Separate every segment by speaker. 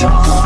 Speaker 1: Oh.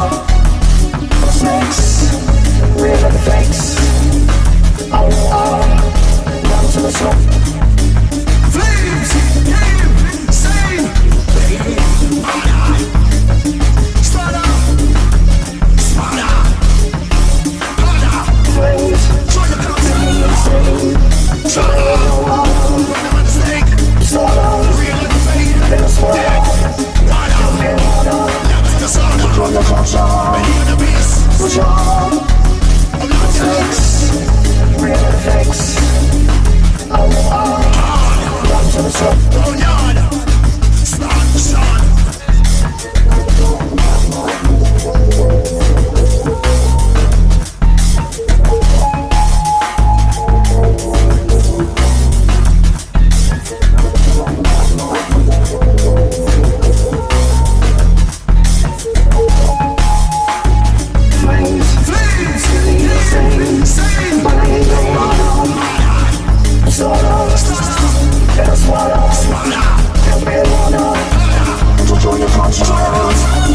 Speaker 1: That's why I'm belong to. To do your contract.